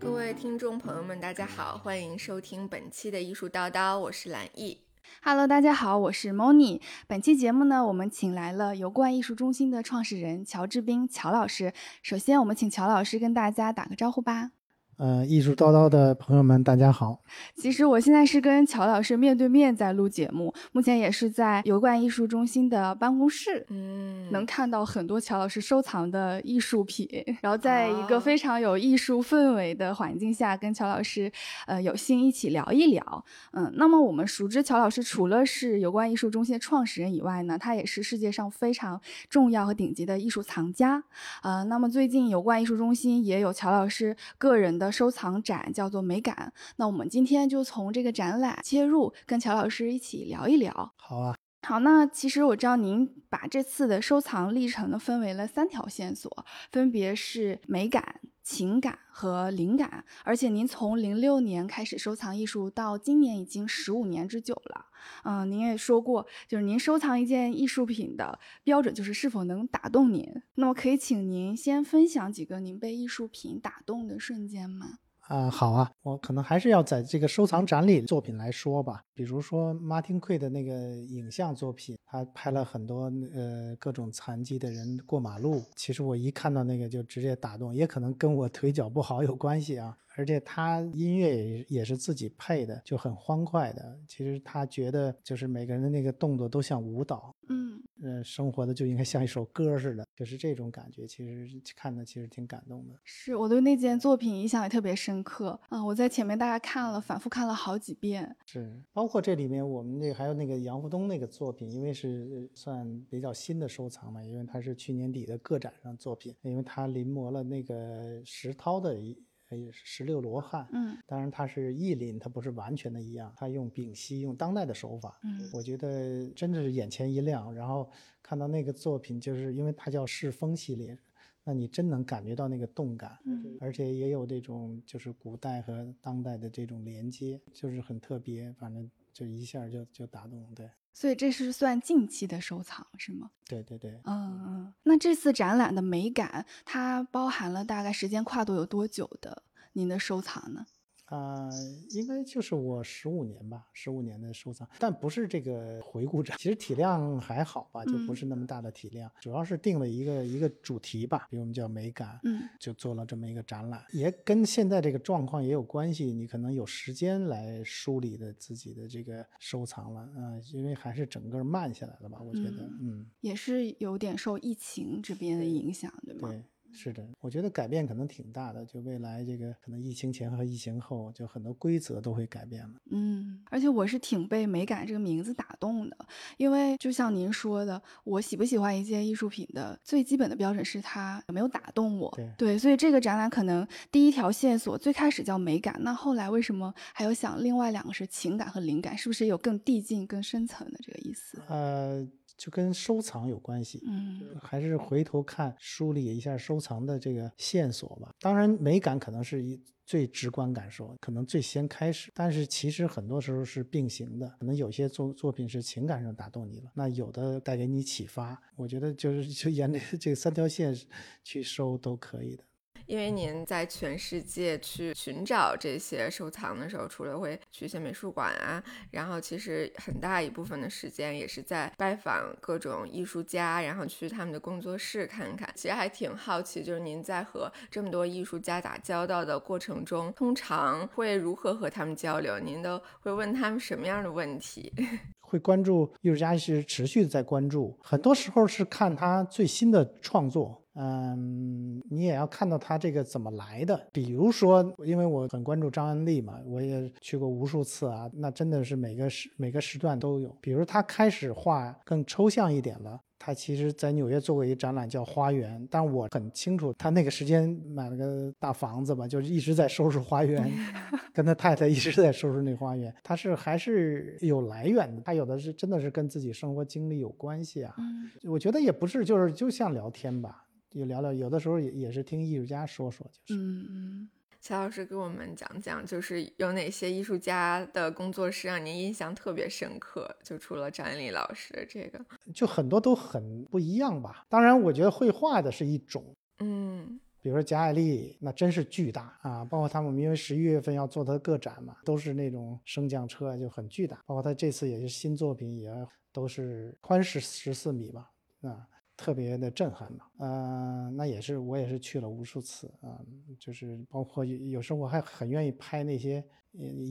各位听众朋友们，大家好，欢迎收听本期的艺术叨叨，我是蓝艺。Hello，大家好，我是 Moni。本期节目呢，我们请来了油罐艺术中心的创始人乔志斌乔老师。首先，我们请乔老师跟大家打个招呼吧。呃，艺术叨叨的朋友们，大家好。其实我现在是跟乔老师面对面在录节目，目前也是在油罐艺术中心的办公室，嗯，能看到很多乔老师收藏的艺术品，然后在一个非常有艺术氛围的环境下，跟乔老师，呃，有幸一起聊一聊。嗯，那么我们熟知乔老师除了是油罐艺术中心的创始人以外呢，他也是世界上非常重要和顶级的艺术藏家。呃，那么最近油罐艺术中心也有乔老师个人的。收藏展叫做美感，那我们今天就从这个展览切入，跟乔老师一起聊一聊。好啊，好，那其实我知道您把这次的收藏历程呢分为了三条线索，分别是美感、情感和灵感，而且您从零六年开始收藏艺术，到今年已经十五年之久了。嗯，您也说过，就是您收藏一件艺术品的标准就是是否能打动您。那么，可以请您先分享几个您被艺术品打动的瞬间吗？啊，好啊，我可能还是要在这个收藏展里作品来说吧。比如说 Martin Kui 的那个影像作品，他拍了很多呃各种残疾的人过马路。其实我一看到那个就直接打动，也可能跟我腿脚不好有关系啊。而且他音乐也也是自己配的，就很欢快的。其实他觉得就是每个人的那个动作都像舞蹈，嗯，呃，生活的就应该像一首歌似的，就是这种感觉。其实看的其实挺感动的。是我对那件作品印象也特别深刻啊！我在前面大概看了，反复看了好几遍。是，包括这里面我们那还有那个杨福东那个作品，因为是算比较新的收藏嘛，因为他是去年底的个展上作品，因为他临摹了那个石涛的一。也是十六罗汉，嗯，当然它是意林，它不是完全的一样，它用丙烯，用当代的手法，嗯，我觉得真的是眼前一亮。然后看到那个作品，就是因为它叫世风系列，那你真能感觉到那个动感，嗯，而且也有这种就是古代和当代的这种连接，就是很特别，反正就一下就就打动，对。所以这是算近期的收藏是吗？对对对，嗯嗯。那这次展览的美感，它包含了大概时间跨度有多久的您的收藏呢？啊，应该就是我十五年吧，十五年的收藏，但不是这个回顾展，其实体量还好吧，就不是那么大的体量，主要是定了一个一个主题吧，比如我们叫美感，嗯，就做了这么一个展览，也跟现在这个状况也有关系，你可能有时间来梳理的自己的这个收藏了，啊，因为还是整个慢下来了吧，我觉得，嗯，也是有点受疫情这边的影响，对吗？对。是的，我觉得改变可能挺大的。就未来这个可能疫情前和疫情后，就很多规则都会改变了。嗯，而且我是挺被“美感”这个名字打动的，因为就像您说的，我喜不喜欢一件艺术品的最基本的标准是它有没有打动我。对对，所以这个展览可能第一条线索最开始叫美感，那后来为什么还有想另外两个是情感和灵感？是不是有更递进、更深层的这个意思？呃。就跟收藏有关系，嗯，还是回头看梳理一下收藏的这个线索吧。当然，美感可能是一最直观感受，可能最先开始。但是其实很多时候是并行的，可能有些作作品是情感上打动你了，那有的带给你启发。我觉得就是就沿着这三条线去收都可以的。因为您在全世界去寻找这些收藏的时候，除了会去一些美术馆啊，然后其实很大一部分的时间也是在拜访各种艺术家，然后去他们的工作室看看。其实还挺好奇，就是您在和这么多艺术家打交道的过程中，通常会如何和他们交流？您都会问他们什么样的问题？会关注艺术家是持续的在关注，很多时候是看他最新的创作。嗯，你也要看到他这个怎么来的。比如说，因为我很关注张安利嘛，我也去过无数次啊，那真的是每个时每个时段都有。比如他开始画更抽象一点了。他其实，在纽约做过一个展览，叫《花园》，但我很清楚，他那个时间买了个大房子吧，就是一直在收拾花园，跟他太太一直在收拾那花园。他是还是有来源的，他有的是真的是跟自己生活经历有关系啊。嗯，我觉得也不是，就是就像聊天吧，就聊聊，有的时候也也是听艺术家说说，就是。嗯嗯。乔老师给我们讲讲，就是有哪些艺术家的工作室让您印象特别深刻？就除了张安丽老师的这个，就很多都很不一样吧。当然，我觉得绘画的是一种，嗯，比如说贾爱丽，那真是巨大啊！包括他们，因为十一月份要做他的个展嘛，都是那种升降车，就很巨大。包括他这次也是新作品，也都是宽十十四米吧，啊，特别的震撼嘛。呃，那也是我也是去了无数次啊，就是包括有时候我还很愿意拍那些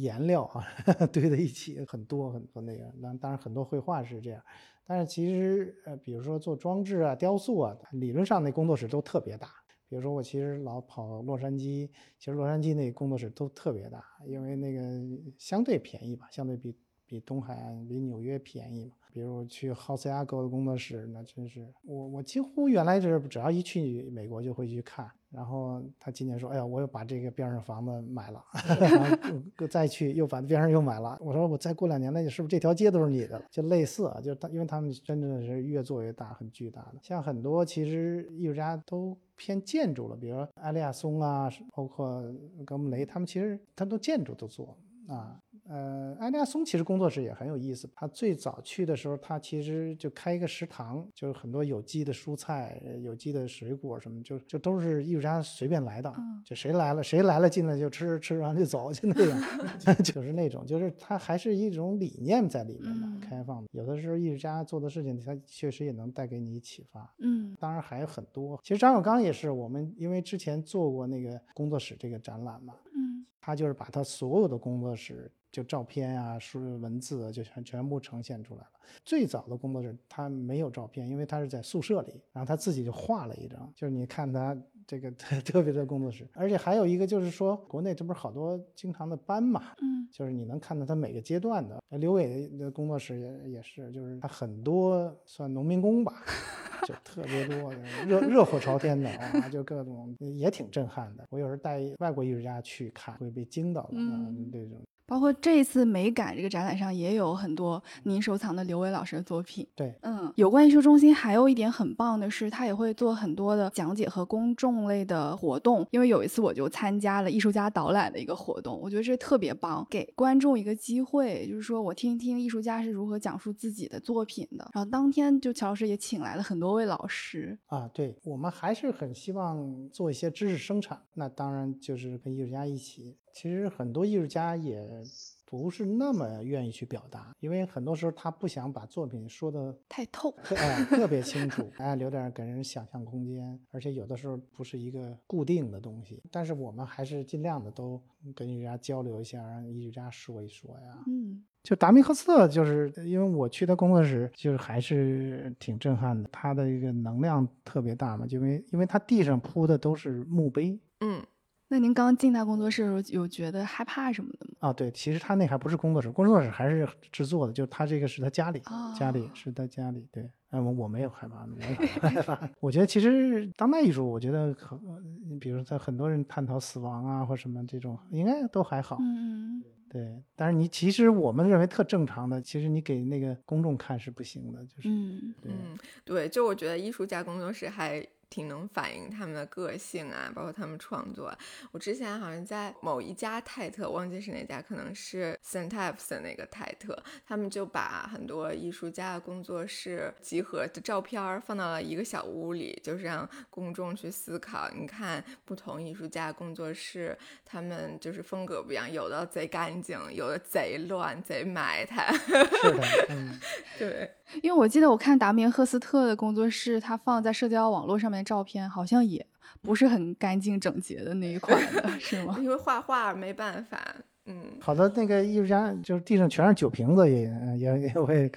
颜料啊 堆在一起很多很多那个。那当然很多绘画是这样，但是其实呃，比如说做装置啊、雕塑啊，理论上那工作室都特别大。比如说我其实老跑洛杉矶，其实洛杉矶那工作室都特别大，因为那个相对便宜吧，相对比比东海岸、比纽约便宜嘛。比如去 House Ago 的工作室，那真是我我几乎原来就是只要一去美国就会去看。然后他今年说：“哎呀，我又把这个边上房子买了，然后再去又把边上又买了。”我说：“我再过两年，那是不是这条街都是你的了？”就类似啊，就他，因为他们真的是越做越大，很巨大的。像很多其实艺术家都偏建筑了，比如说埃利亚松啊，包括格姆雷，他们其实他都建筑都做啊。呃，艾利亚松其实工作室也很有意思。他最早去的时候，他其实就开一个食堂，就是很多有机的蔬菜、有机的水果什么，就就都是艺术家随便来的，就谁来了谁来了进来就吃，吃完就走，就那样，就是那种，就是他还是一种理念在里面的，开放的。有的时候艺术家做的事情，他确实也能带给你启发。嗯，当然还有很多。其实张小刚也是，我们因为之前做过那个工作室这个展览嘛，嗯，他就是把他所有的工作室。就照片啊，书文字啊就全全部呈现出来了。最早的工作室他没有照片，因为他是在宿舍里，然后他自己就画了一张。就是你看他这个 特特别的工作室，而且还有一个就是说，国内这不是好多经常的班嘛，嗯，就是你能看到他每个阶段的。刘伟的工作室也也是，就是他很多算农民工吧，就特别多的，热热火朝天的啊，就各种也挺震撼的。我有时候带外国艺术家去看，会被惊到的这种。包括这一次美感这个展览上也有很多您收藏的刘伟老师的作品。对，嗯，有关艺术中心还有一点很棒的是，他也会做很多的讲解和公众类的活动。因为有一次我就参加了艺术家导览的一个活动，我觉得这特别棒，给观众一个机会，就是说我听一听艺术家是如何讲述自己的作品的。然后当天就乔老师也请来了很多位老师啊，对我们还是很希望做一些知识生产，那当然就是跟艺术家一起。其实很多艺术家也不是那么愿意去表达，因为很多时候他不想把作品说的太透，哎，特别清楚，哎，留点给人想象空间，而且有的时候不是一个固定的东西。但是我们还是尽量的都跟艺术家交流一下，让艺术家说一说呀。嗯，就达明赫斯特，就是因为我去他工作室，就是还是挺震撼的，他的一个能量特别大嘛，就因为因为他地上铺的都是墓碑，嗯。那您刚进他工作室的时候，有觉得害怕什么的吗？啊，对，其实他那还不是工作室，工作室还是制作的，就是他这个是他家里，家里是他家里。对，哎，我我没有害怕，没有 害怕。我觉得其实当代艺术，我觉得可，比如在很多人探讨死亡啊或什么这种，应该都还好。嗯，对。但是你其实我们认为特正常的，其实你给那个公众看是不行的，就是。嗯，对，对，就我觉得艺术家工作室还。挺能反映他们的个性啊，包括他们创作。我之前好像在某一家泰特，忘记是哪家，可能是 Saint Ives 的那个泰特，他们就把很多艺术家的工作室集合的照片放到了一个小屋里，就是让公众去思考。你看不同艺术家工作室，他们就是风格不一样，有的贼干净，有的贼乱，贼埋汰。是的，嗯，对。因为我记得我看达明赫斯特的工作室，他放在社交网络上面的照片，好像也不是很干净整洁的那一款的，是吗？因为画画没办法，嗯。好的，那个艺术家就是地上全是酒瓶子，也也也会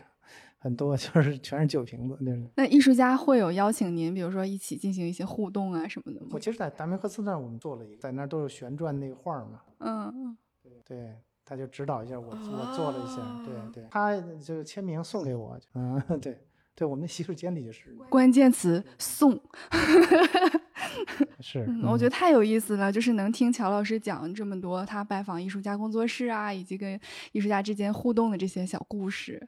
很多，就是全是酒瓶子，那是。那艺术家会有邀请您，比如说一起进行一些互动啊什么的吗？我其实，在达明克斯那儿我们做了一个，在那儿都有旋转那个画嘛。嗯，对对。他就指导一下我，我做了一下，对对，他就签名送给我，嗯，对对，我们洗手间里就是。关键词送。是，我觉得太有意思了，就是能听乔老师讲这么多他拜访艺术家工作室啊，以及跟艺术家之间互动的这些小故事。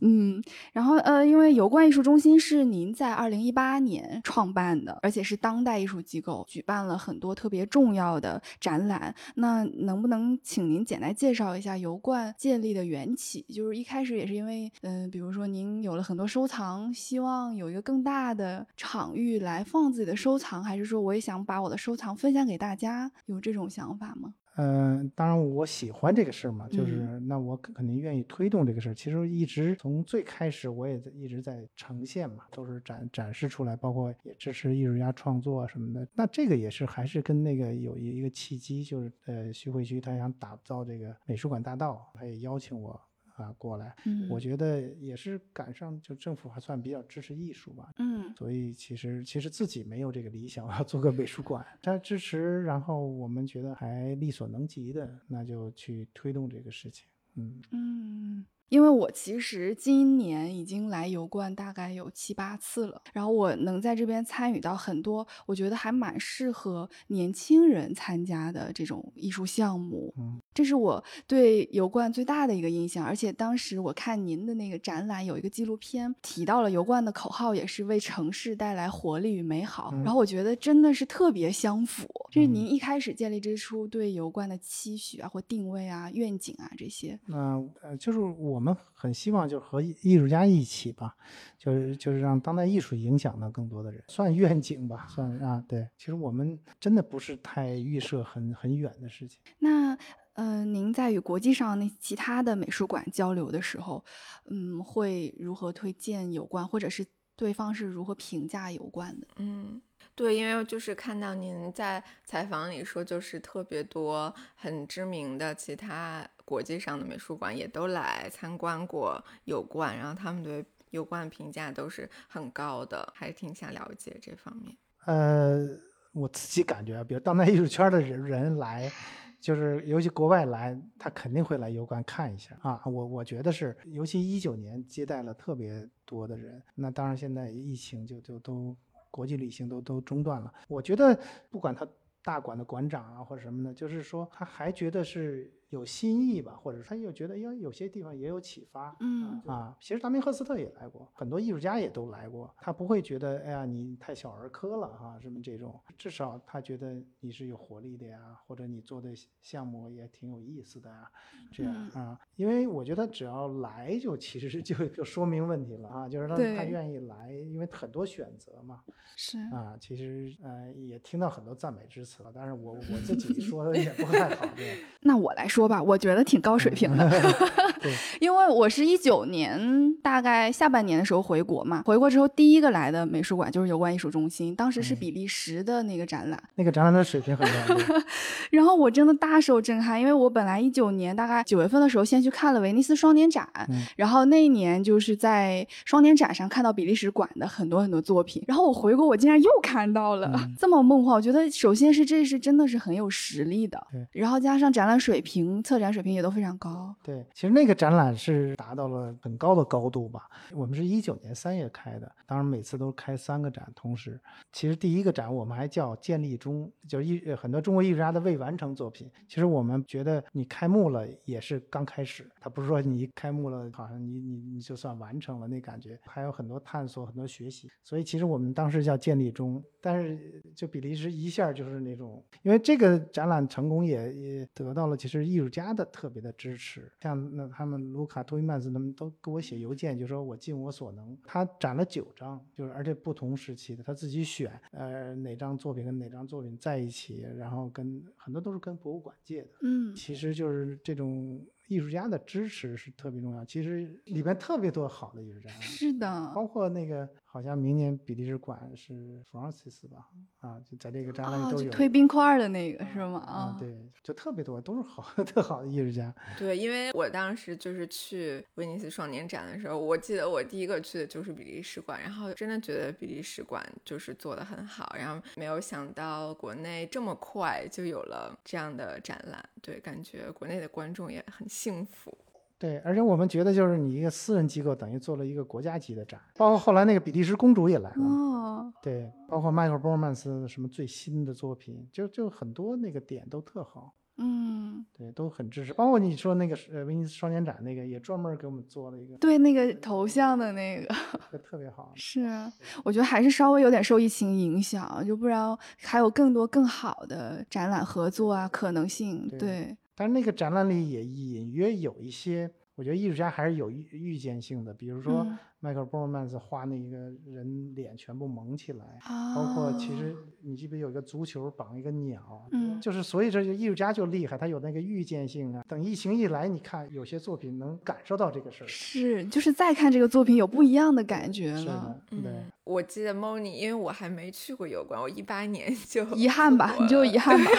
嗯，然后呃，因为油罐艺术中心是您在二零一八年创办的，而且是当代艺术机构，举办了很多特别重要的展览。那能不能请您简单介绍一下油罐建立的缘起？就是一开始也是因为，嗯，比如说您有了很多收藏，希望有一个更大的场域来放自己的收藏，还还是说我也想把我的收藏分享给大家？有这种想法吗？嗯，当然我喜欢这个事儿嘛，就嗯是那我肯肯定愿意推动这个事儿。其实一直从最开始我也在一直在呈现嘛，都是展展示出来，包括也支持艺术家创作啊什么的。那这个也是还是跟那个有一一个契机，就是呃徐汇区他想打造这个美术馆大道，他也邀请我啊过来。嗯我觉得也是赶上，就政府还算比较支持艺术吧，嗯所以其实其实自己没有这个理想，我要做个美术馆，他支持，然后我们觉得还力所能及的，那就去推动这个事情。嗯嗯。因为我其实今年已经来油罐大概有七八次了，然后我能在这边参与到很多，我觉得还蛮适合年轻人参加的这种艺术项目。嗯这是我对油罐最大的一个印象，而且当时我看您的那个展览有一个纪录片提到了油罐的口号，也是为城市带来活力与美好。嗯然后我觉得真的是特别相符，就是嗯您一开始建立之初对油罐的期许啊，或定位啊、愿景啊这些。那呃，就是我们很希望就是和艺艺术家一起吧，就是就是让当代艺术影响到更多的人，算愿景吧，算啊，对。其实我们真的不是太预设很很远的事情。那呃，您在与国际上那其他的美术馆交流的时候，嗯，会如何推荐有关，或者是对方是如何评价有关的？嗯，对，因为就是看到您在采访里说，就是特别多很知名的其他国际上的美术馆也都来参观过油罐，然后他们对油罐评价都是很高的，还挺想了解这方面。呃，我自己感觉啊，比如当代艺术圈的人人来，就是尤其国外来，他肯定会来油罐看一下啊。我我觉得是，尤其一九年接待了特别多的人，那当然现在疫情就就都国际旅行都都中断了。我觉得不管他大馆的馆长啊或者什么的，就是说他还觉得是有新意吧，或者他又觉得要有些地方也有启发。嗯。啊，其实达明赫斯特也来过，很多艺术家也都来过，他不会觉得哎呀你太小儿科了哈、什么这种，至少他觉得你是有活力的呀，或者你做的项目也挺有意思的呀，这样嗯。啊，因为我觉得只要来就其实就就说明问题了啊，就是他他愿意来，因为很多选择嘛是。啊，其实呃也听到很多赞美之词了，但是我我自己 说的也不太好，对，那我来说吧，我觉得挺高水平的。因为我是一九年大概下半年的时候回国嘛，回国之后第一个来的美术馆就是油罐艺术中心，当时是嗯。比利时的那个展览，那个展览的水平很高，然后我真的大受震撼，因为我本来一九年大概九月份的时候先去看了威尼斯双年展，嗯。然后那一年就是在双年展上看到比利时馆的很多很多作品，然后我回国我竟然又看到了、嗯。这么梦幻，我觉得首先是这是真的是很有实力的，然后加上展览水平、策展水平也都非常高，对，其实那个展览是达到了很高的高度吧。我们是一九年三月开的，当然每次都开三个展，同时，其实第一个展我们还叫建立中，就是艺很多中国艺术家的未完成作品。其实我们觉得你开幕了也是刚开始，它不是说你一开幕了好像你你你就算完成了那感觉，还有很多探索，很多学习。所以其实我们当时叫建立中，但是就比利时一下就是那种，因为这个展览成功也也得到了其实艺术家的特别的支持，像那他们卢卡托伊曼斯他们都给我写邮件，就说我尽我所能。他展了九张，就是而且不同时期的，他自己选，呃哪张作品跟哪张作品在一起，然后跟很多都是跟博物馆借的。嗯其实就是这种艺术家的支持是特别重要。其实里边特别多好的艺术家，是的，包括那个好像明年比利时馆是 Francis 吧，啊，就在这个展览里哦，都有。就推冰块儿的那个是吗？啊，对，就特别多，都是好 特好的艺术家。对，因为我当时就是去威尼斯双年展的时候，我记得我第一个去的就是比利时馆，然后真的觉得比利时馆就是做的很好，然后没有想到国内这么快就有了这样的展览，对，感觉国内的观众也很幸福。对，而且我们觉得就是你一个私人机构等于做了一个国家级的展，包括后来那个比利时公主也来了，哦，对，包括迈克尔波尔曼斯什么最新的作品，就就很多那个点都特好。嗯，对，都很支持。包括你说那个呃威尼斯双年展那个，也专门给我们做了一个，对，那个头像的那个。个特别好。是，啊我觉得还是稍微有点受疫情影响，就不然还有更多更好的展览合作啊可能性。对对，但是那个展览里也隐约有一些，我觉得艺术家还是有预预见性的，比如说嗯迈克尔·波尔曼斯画那个人脸全部蒙起来，包括其实你记不记得有一个足球绑一个鸟，嗯就是所以这艺术家就厉害，他有那个预见性啊。等疫情一来，你看有些作品能感受到这个事儿。是，就是再看这个作品有不一样的感觉是了的。，对。嗯，我记得 Moni，因为我还没去过油管，我一八年就遗憾吧你就遗憾吧。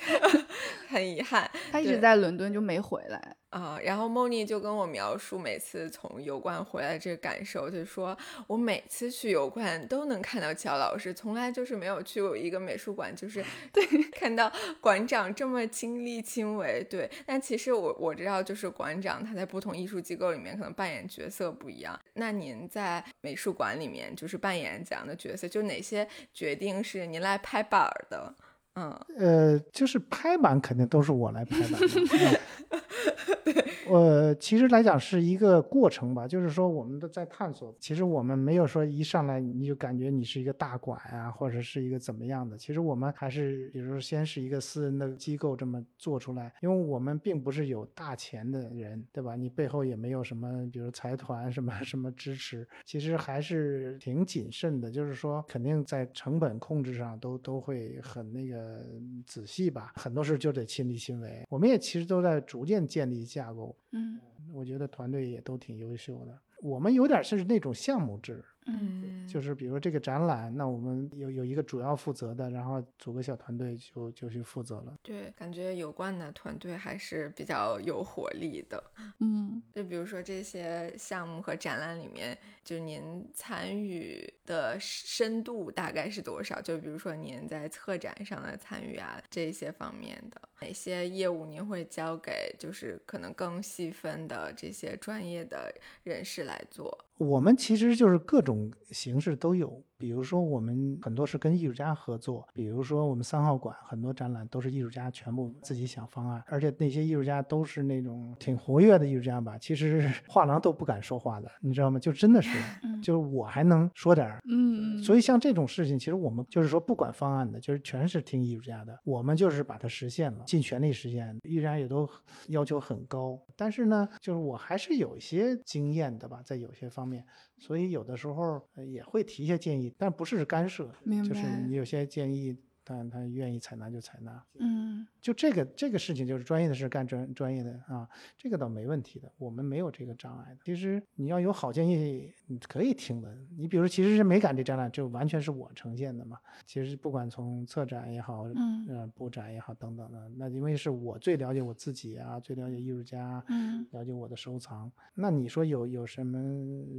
很遗憾他一直在伦敦就没回来。啊、然后 Moni 就跟我描述每次从油罐回来这个感受，就说我每次去油罐都能看到乔老师，从来就是没有去过一个美术馆，就是 对看到馆长这么亲力亲为。对，但其实我我知道，就是馆长他在不同艺术机构里面可能扮演角色不一样。那您在美术馆里面就是扮演怎样的角色？就哪些决定是您来拍板儿的？嗯，呃，就是拍板肯定都是我来拍板的。我其实来讲是一个过程吧，就是说我们都在探索。其实我们没有说一上来你就感觉你是一个大馆啊，或者是一个怎么样的。其实我们还是，比如说先是一个私人的机构这么做出来，因为我们并不是有大钱的人，对吧？你背后也没有什么，比如财团什么什么支持，其实还是挺谨慎的。就是说，肯定在成本控制上都都会很那个仔细吧，很多事就得亲力亲为。我们也其实都在逐渐建立架构，嗯我觉得团队也都挺优秀的。我们有点是那种项目制，嗯就是比如说这个展览，那我们有有一个主要负责的，然后组个小团队就就去负责了。对，感觉有关的团队还是比较有活力的。嗯就比如说这些项目和展览里面，就您参与的深度大概是多少？就比如说您在策展上的参与啊，这些方面的哪些业务您会交给就是可能更细分的这些专业的人士来做？我们其实就是各种形式都有，比如说我们很多是跟艺术家合作，比如说我们三号馆很多展览都是艺术家全部自己想方案，而且那些艺术家都是那种挺活跃的艺术家吧，其实 画廊都不敢说话的，你知道吗？就真的是，就是我还能说点儿。嗯，所以像这种事情，其实我们就是说不管方案的，就是全是听艺术家的，我们就是把它实现了，尽全力实现。艺术家也都要求很高，但是呢，就是我还是有一些经验的吧，在有些方面，所以有的时候呃也会提一些建议，但不是干涉，就是你有些建议，但他愿意采纳就采纳。嗯就这个这个事情，就是专业的事干专专业的啊，这个倒没问题的，我们没有这个障碍的。其实你要有好建议，你可以听的。你比如，其实是美感这展览，就完全是我呈现的嘛。其实不管从策展也好，嗯呃，布展也好等等的，那因为是我最了解我自己啊，最了解艺术家，嗯了解我的收藏。那你说有有什么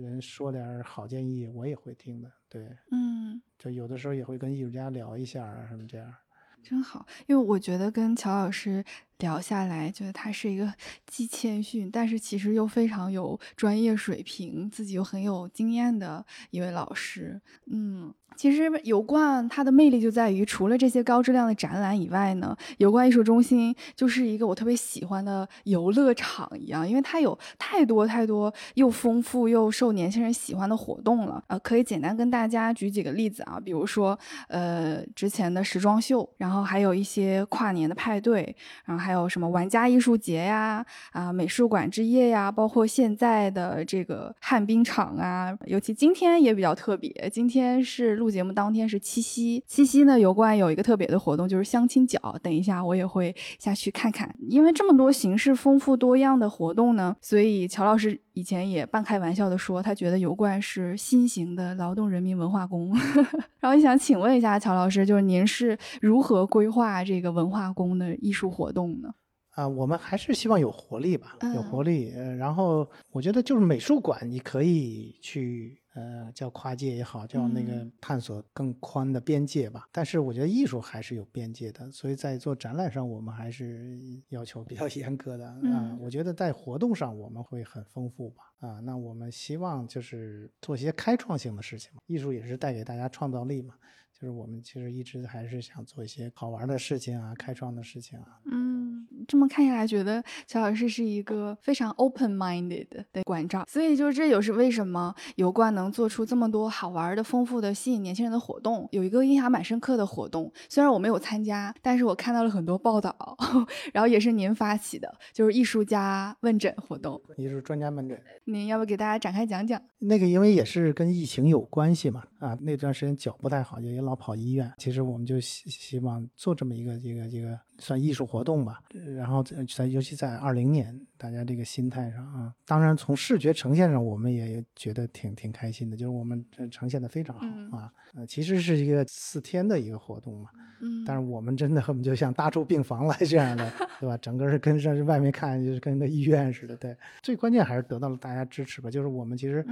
人说点好建议，我也会听的。对，嗯，就有的时候也会跟艺术家聊一下啊，什么这样。真好，因为我觉得跟乔老师聊下来，觉得他是一个 既谦逊，但是其实又非常有专业水平，自己又很有经验的一位老师。嗯，其实油罐它的魅力就在于，除了这些高质量的展览以外呢，油罐艺术中心就是一个我特别喜欢的游乐场一样，因为它有太多太多又丰富又受年轻人喜欢的活动了。呃，可以简单跟大家举几个例子啊，比如说呃之前的时装秀，然后还有一些跨年的派对，然后还还有什么玩家艺术节呀，啊美术馆之夜呀，包括现在的这个旱冰场啊，尤其今天也比较特别，今天是录节目当天是七夕，七夕呢油罐有一个特别的活动就是相亲角，等一下我也会下去看看，因为这么多形式丰富多样的活动呢，所以乔老师以前也半开玩笑的说，他觉得油罐是新型的劳动人民文化宫，然后也想请问一下乔老师，就是您是如何规划这个文化宫的艺术活动呢？啊，我们还是希望有活力吧，有嗯活力。呃，然后我觉得就是美术馆，你可以去呃叫跨界也好，叫那个嗯探索更宽的边界吧。但是我觉得艺术还是有边界的，所以在做展览上，我们还是要求比较 严格的啊。嗯我觉得在活动上我们会很丰富吧。啊，那我们希望就是做一些开创性的事情嘛，艺术也是带给大家创造力嘛。就是我们其实一直还是想做一些好玩的事情啊，开创的事情啊。嗯，这么看下来，觉得乔老师是一个非常 open-minded 的馆长，所以就是这也是为什么油罐能做出这么多好玩的、丰富的、吸引年轻人的活动。有一个印象蛮深刻的活动，虽然我没有参加，但是我看到了很多报道，然后也是您发起的，就是艺术家问诊活动，艺术专家门诊。您要不给大家展开讲讲？那个因为也是跟疫情有关系嘛，啊，那段时间脚不太好，也老跑医院。其实我们就希希望做这么一个一个一个。算艺术活动吧，然后在尤其在二零年，大家这个心态上啊，当然从视觉呈现上，我们也觉得挺挺开心的，就是我们呈现的非常好啊。呃，其实是一个四天的一个活动嘛，嗯，但是我们真的我们就像搭出病房来这样的，对吧？整个是跟上外面看就是跟个医院似的，对。最关键还是得到了大家支持吧，就是我们其实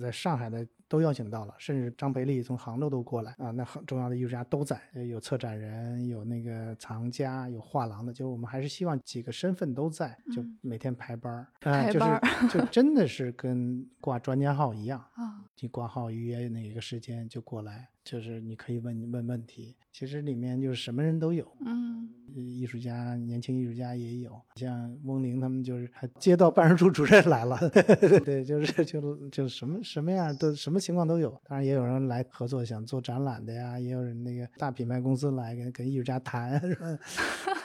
在上海的都邀请到了，甚至张培丽从杭州都过来。啊，那很重要的艺术家都在，有策展人，有那个藏家，有画廊的，就是我们还是希望几个身份都在，就每天排班儿，排班儿，就真的是跟挂专家号一样 啊，你挂号预约哪个时间就过来。就是你可以问问问题，其实里面就是什么人都有，嗯，艺术家、年轻艺术家也有，像翁玲他们就是还街道办事处主任来了，对，就是就就什么什么样都什么情况都有。当然也有人来合作想做展览的呀，也有人那个大品牌公司来跟跟艺术家谈，是吧？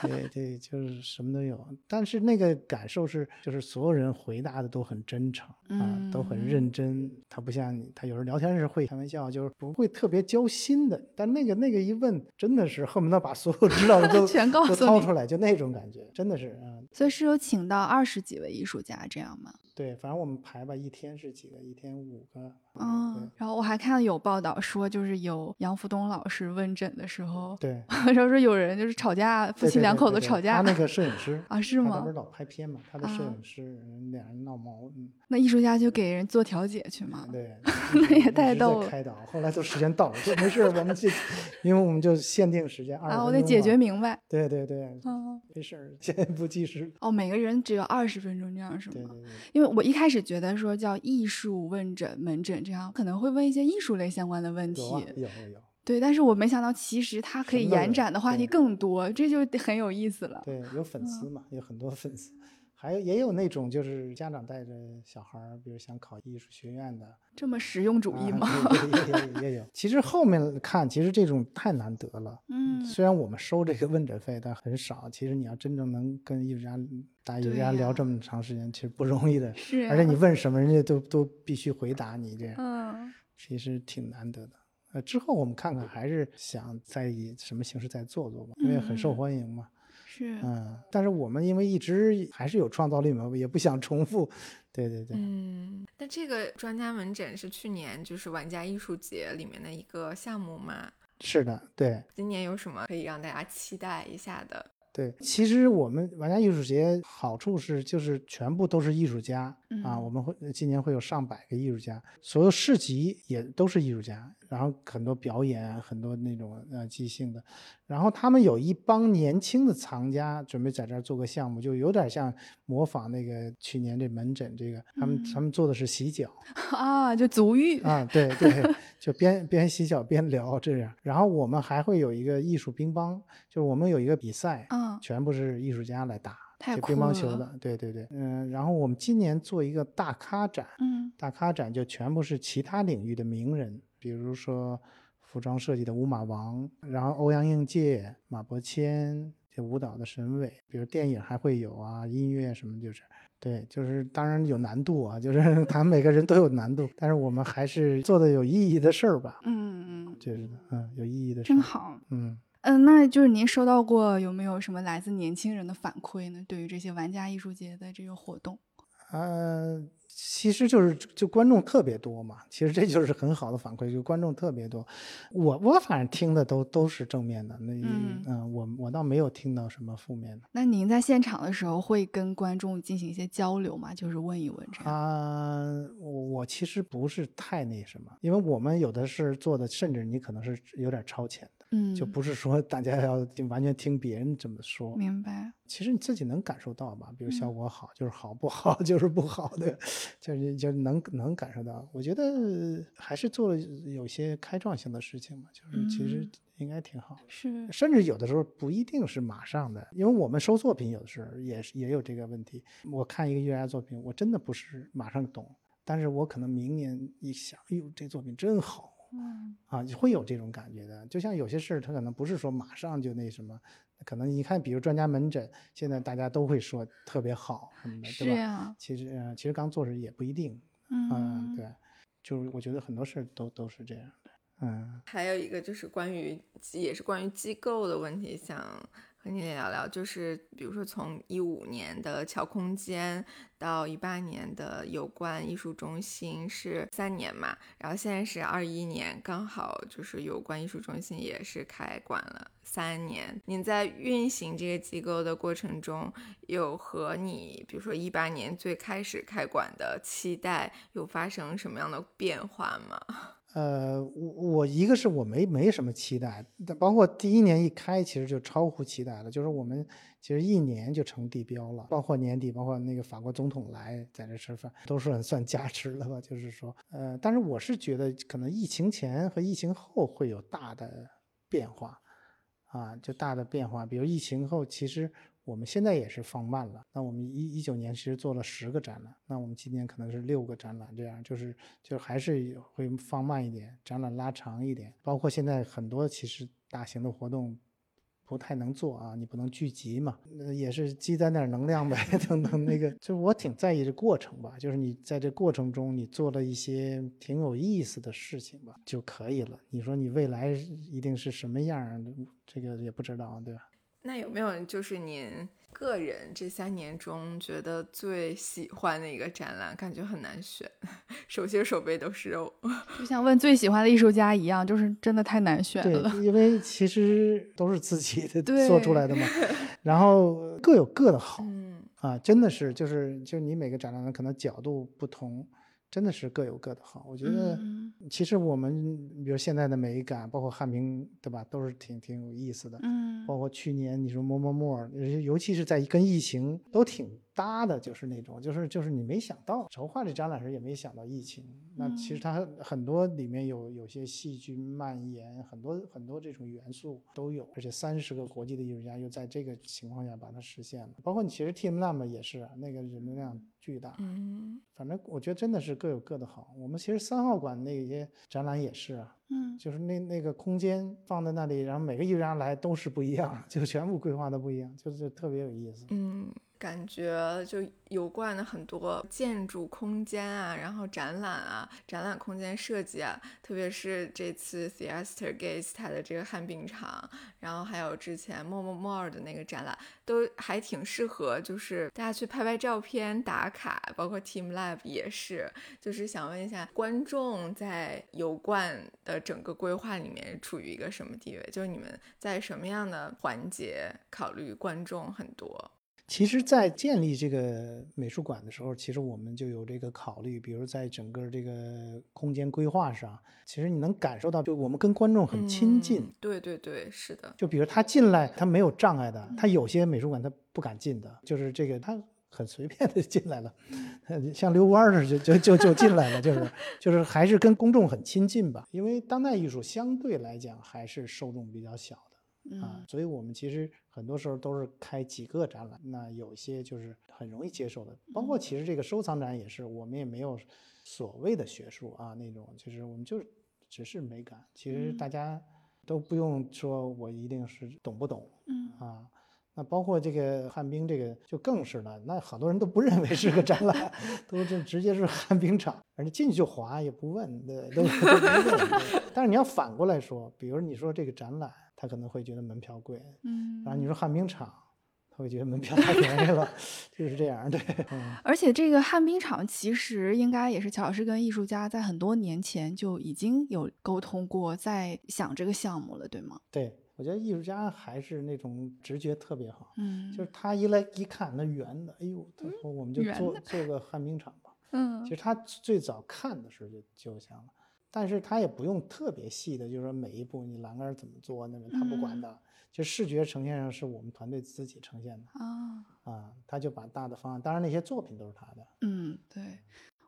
对对，就是什么都有。但是那个感受是，就是所有人回答的都很真诚啊，都很认真。他不像你，他有时候聊天是会开玩笑，就是不会特别。交心的，但那个那个一问，真的是恨不得把所有知道的都 全告诉掏出来，就那种感觉，真的是嗯。所以是有请到二十几位艺术家这样吗？对，反正我们排吧，一天是几个？一天五个。嗯，然后我还看到有报道说，就是有杨福东老师问诊的时候，对，然后说有人就是吵架，夫妻两口子吵架。他那个摄影师啊，是吗？他不是老拍片嘛，他的摄影师俩人闹矛盾。那艺术家就给人做调解去嘛？对，那也太逗了。开导，后来都时间到了，说没事，我们就，因为我们就限定时间二十分钟。啊，我得解决明白。对对对，嗯，没事，先不计时。哦，每个人只有二十分钟这样是吗？对对对。因为我一开始觉得说叫艺术问诊门诊这样，可能会问一些艺术类相关的问题。有有有。对，但是我没想到，其实它可以延展的话题更多，这就很有意思了。对，有粉丝嘛，有很多粉丝。还有也有那种就是家长带着小孩儿，比如想考艺术学院的，这么实用主义吗？也也也有。其实后面看，其实这种太难得了。嗯，虽然我们收这个问诊费，但很少。其实你要真正能跟艺术家、大艺术家聊这么长时间，其实不容易的。是。而且你问什么，人家都都必须回答你这样。嗯。其实挺难得的。呃，之后我们看看，还是想再以什么形式再做做吧，因为很受欢迎嘛。是，嗯，但是我们因为一直还是有创造力嘛，也不想重复，对对对，嗯。那这个专家门诊是去年就是玩家艺术节里面的一个项目吗？是的，对。今年有什么可以让大家期待一下的？对，其实我们玩家艺术节好处是就是全部都是艺术家啊，我们会今年会有上百个艺术家，所有市集也都是艺术家。然后很多表演，很多那种呃即兴的，然后他们有一帮年轻的藏家准备在这儿做个项目，就有点像模仿那个去年这门诊这个，他们他们做的是洗脚啊，就足浴。啊，对对，就边边洗脚边聊这样。然后我们还会有一个艺术乒乓，就是我们有一个比赛，嗯，全部是艺术家来打，就乒乓球的，对对对，嗯。然后我们今年做一个大咖展，嗯，大咖展就全部是其他领域的名人。比如说服装设计的乌马王，然后欧阳应介、马伯骞，这舞蹈的沈伟，比如电影还会有啊，音乐什么就是，对，就是当然有难度啊，就是 他们每个人都有难度，但是我们还是做的有意义的事儿吧。嗯嗯，就是嗯有意义的事儿。真好。嗯嗯，那就是您收到过有没有什么来自年轻人的反馈呢？对于这些玩家艺术节的这个活动？嗯。其实就是就观众特别多嘛，其实这就是很好的反馈，就观众特别多。我我反正听的都都是正面的，那嗯，我我倒没有听到什么负面的。那您在现场的时候会跟观众进行一些交流吗？就是问一问这样。啊，我我其实不是太那什么，因为我们有的是做的，甚至你可能是有点超前的。嗯，就不是说大家要完全听别人怎么说，明白？其实你自己能感受到吧，比如效果好就是好，不好 就是不好的。就是就能能感受到。我觉得还是做了有些开创性的事情嘛，就是其实应该挺好。是，甚至有的时候不一定是马上的，因为我们收作品有的时候也是也有这个问题。我看一个艺术家作品，我真的不是马上懂，但是我可能明年一想，哎呦，这作品真好，嗯啊，会有这种感觉的。就像有些事儿，他可能不是说马上就那什么，可能你看，比如专家门诊，现在大家都会说特别好什么的，是对吧？呀，其实呃，其实刚做时也不一定，嗯嗯，对，就是我觉得很多事儿都都是这样的，嗯。还有一个就是关于，也是关于机构的问题，想和你聊聊，就是比如说从一五年的桥空间到一八年的有关艺术中心是三年嘛，然后现在是二一年，刚好就是有关艺术中心也是开馆了三年。您在运行这个机构的过程中，有和你比如说一八年最开始开馆的期待有发生什么样的变化吗？呃，我我一个是我没没什么期待，但包括第一年一开，其实就超乎期待了。就是我们其实一年就成地标了，包括年底，包括那个法国总统来在这吃饭，都算算加持了吧。就是说，呃，但是我是觉得可能疫情前和疫情后会有大的变化，啊，就大的变化。比如疫情后，其实我们现在也是放慢了。那我们一一九年其实做了十个展览，那我们今年可能是六个展览，这样就是就还是会放慢一点，展览拉长一点。包括现在很多其实大型的活动不太能做啊，你不能聚集嘛，那也是积攒点能量呗，等等那个。就是我挺在意这过程吧，就是你在这过程中你做了一些挺有意思的事情吧就可以了。你说你未来一定是什么样，这个也不知道，对吧？那有没有就是您个人这三年中觉得最喜欢的一个展览？感觉很难选，手心手背都是肉。就像问最喜欢的艺术家一样，就是真的太难选了。对，因为其实都是自己的做出来的嘛，然后各有各的好嗯啊，真的是就是就你每个展览可能角度不同，真的是各有各的好。我觉得嗯其实我们比如现在的美感，包括汉明，对吧，都是挺挺有意思的。嗯包括去年你说摸摸摸，尤其是在跟疫情都挺搭的，就是那种，就是就是你没想到筹划这展览时也没想到疫情，那其实它很多里面有有些细菌蔓延，很多很多这种元素都有，而且三十个国际的艺术家又在这个情况下把它实现了，包括你其实 Team Lab 也是那个人流量巨大，嗯。反正我觉得真的是各有各的好。我们其实三号馆那些展览也是啊，嗯。就是那那个空间放在那里，然后每个艺术家来都是不一样，就全部规划的不一样，就是特别有意思。嗯，感觉就油罐的很多建筑空间啊，然后展览啊，展览空间设计啊，特别是这次 Theaster Gates 它的这个旱冰场，然后还有之前 Momo More 的那个展览，都还挺适合，就是大家去拍拍照片打卡，包括 Team Lab 也是，就是想问一下观众在油罐的整个规划里面处于一个什么地位？就是你们在什么样的环节考虑观众很多？其实，在建立这个美术馆的时候，其实我们就有这个考虑，比如在整个这个空间规划上，其实你能感受到，就我们跟观众很亲近。嗯对对对，是的，就比如他进来，他没有障碍的，他有些美术馆他不敢进的，就是这个他很随便的进来了，呃像遛弯儿似的就就就就进来了，就是就是还是跟公众很亲近吧。因为当代艺术相对来讲还是受众比较小的。啊嗯，所以我们其实很多时候都是开几个展览，那有些就是很容易接受的，包括其实这个收藏展也是，我们也没有所谓的学术啊那种，就是我们就是只是美感，其实大家都不用说我一定是懂不懂嗯啊。那包括这个旱冰，这个就更是了。那好多人都不认为是个展览，都这直接是旱冰场，而且进去就滑也不问，对，都 都不问。但是你要反过来说，比如你说这个展览，他可能会觉得门票贵，嗯，然后你说旱冰场，他会觉得门票太便宜了，就是这样，对，嗯。而且这个旱冰场其实应该也是乔老师跟艺术家在很多年前就已经有沟通过，在想这个项目了，对吗？对，我觉得艺术家还是那种直觉特别好，嗯，就是他一来一看那圆的，哎呦，他说我们就做做个旱冰场吧。嗯其实他最早看的时候就就想了，但是他也不用特别细的，就是说每一步你栏杆怎么做那个他不管嗯。的，就视觉呈现上是我们团队自己呈现的啊，啊，他就把大的方案，当然那些作品都是他的，嗯，对。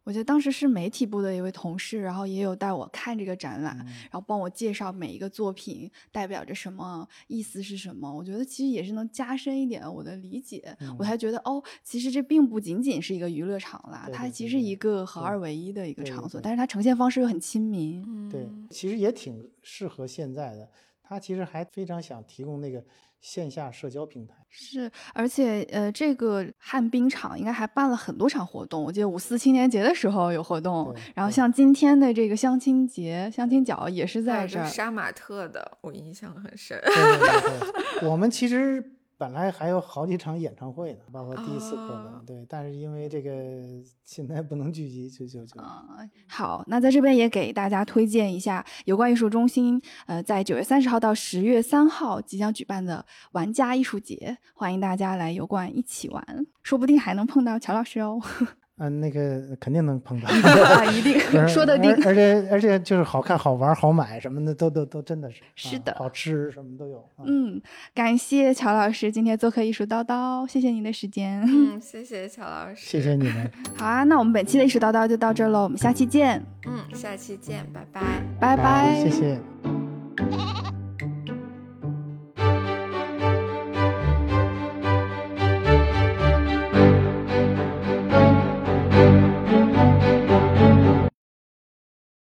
我觉得当时是媒体部的一位同事，然后也有带我看这个展览，然后帮我介绍每一个作品代表着什么，意思是什么。我觉得其实也是能加深一点我的理解，我才觉得哦，其实这并不仅仅是一个娱乐场啦，它其实一个合二为一的一个场所，但是它呈现方式又很亲民。对，其实也挺适合现在的。他其实还非常想提供那个线下社交平台，是，而且呃，这个旱冰场应该还办了很多场活动。我记得五四青年节的时候有活动，然后像今天的这个相亲节、相亲角也是在这儿。杀马特的，我印象很深。对对 对，我们其实。本来还有好几场演唱会呢，包括第一次可能对，但是因为这个现在不能聚集，就就就。好，那在这边也给大家推荐一下有关艺术中心，呃，在九月三十号到十月三号即将举办的玩家艺术节，欢迎大家来油罐一起玩，说不定还能碰到乔老师哦。嗯，那个肯定能碰到，一定 说的定，而且而且就是好看、好玩、好买什么的，都都都真的是是的，好吃什么都有。嗯，感谢乔老师今天做客艺术叨叨，谢谢您的时间。嗯，谢谢乔老师，谢谢你们。好啊，那我们本期的艺术叨叨就到这喽，我们下期见。嗯，下期见，拜拜，拜拜，谢谢。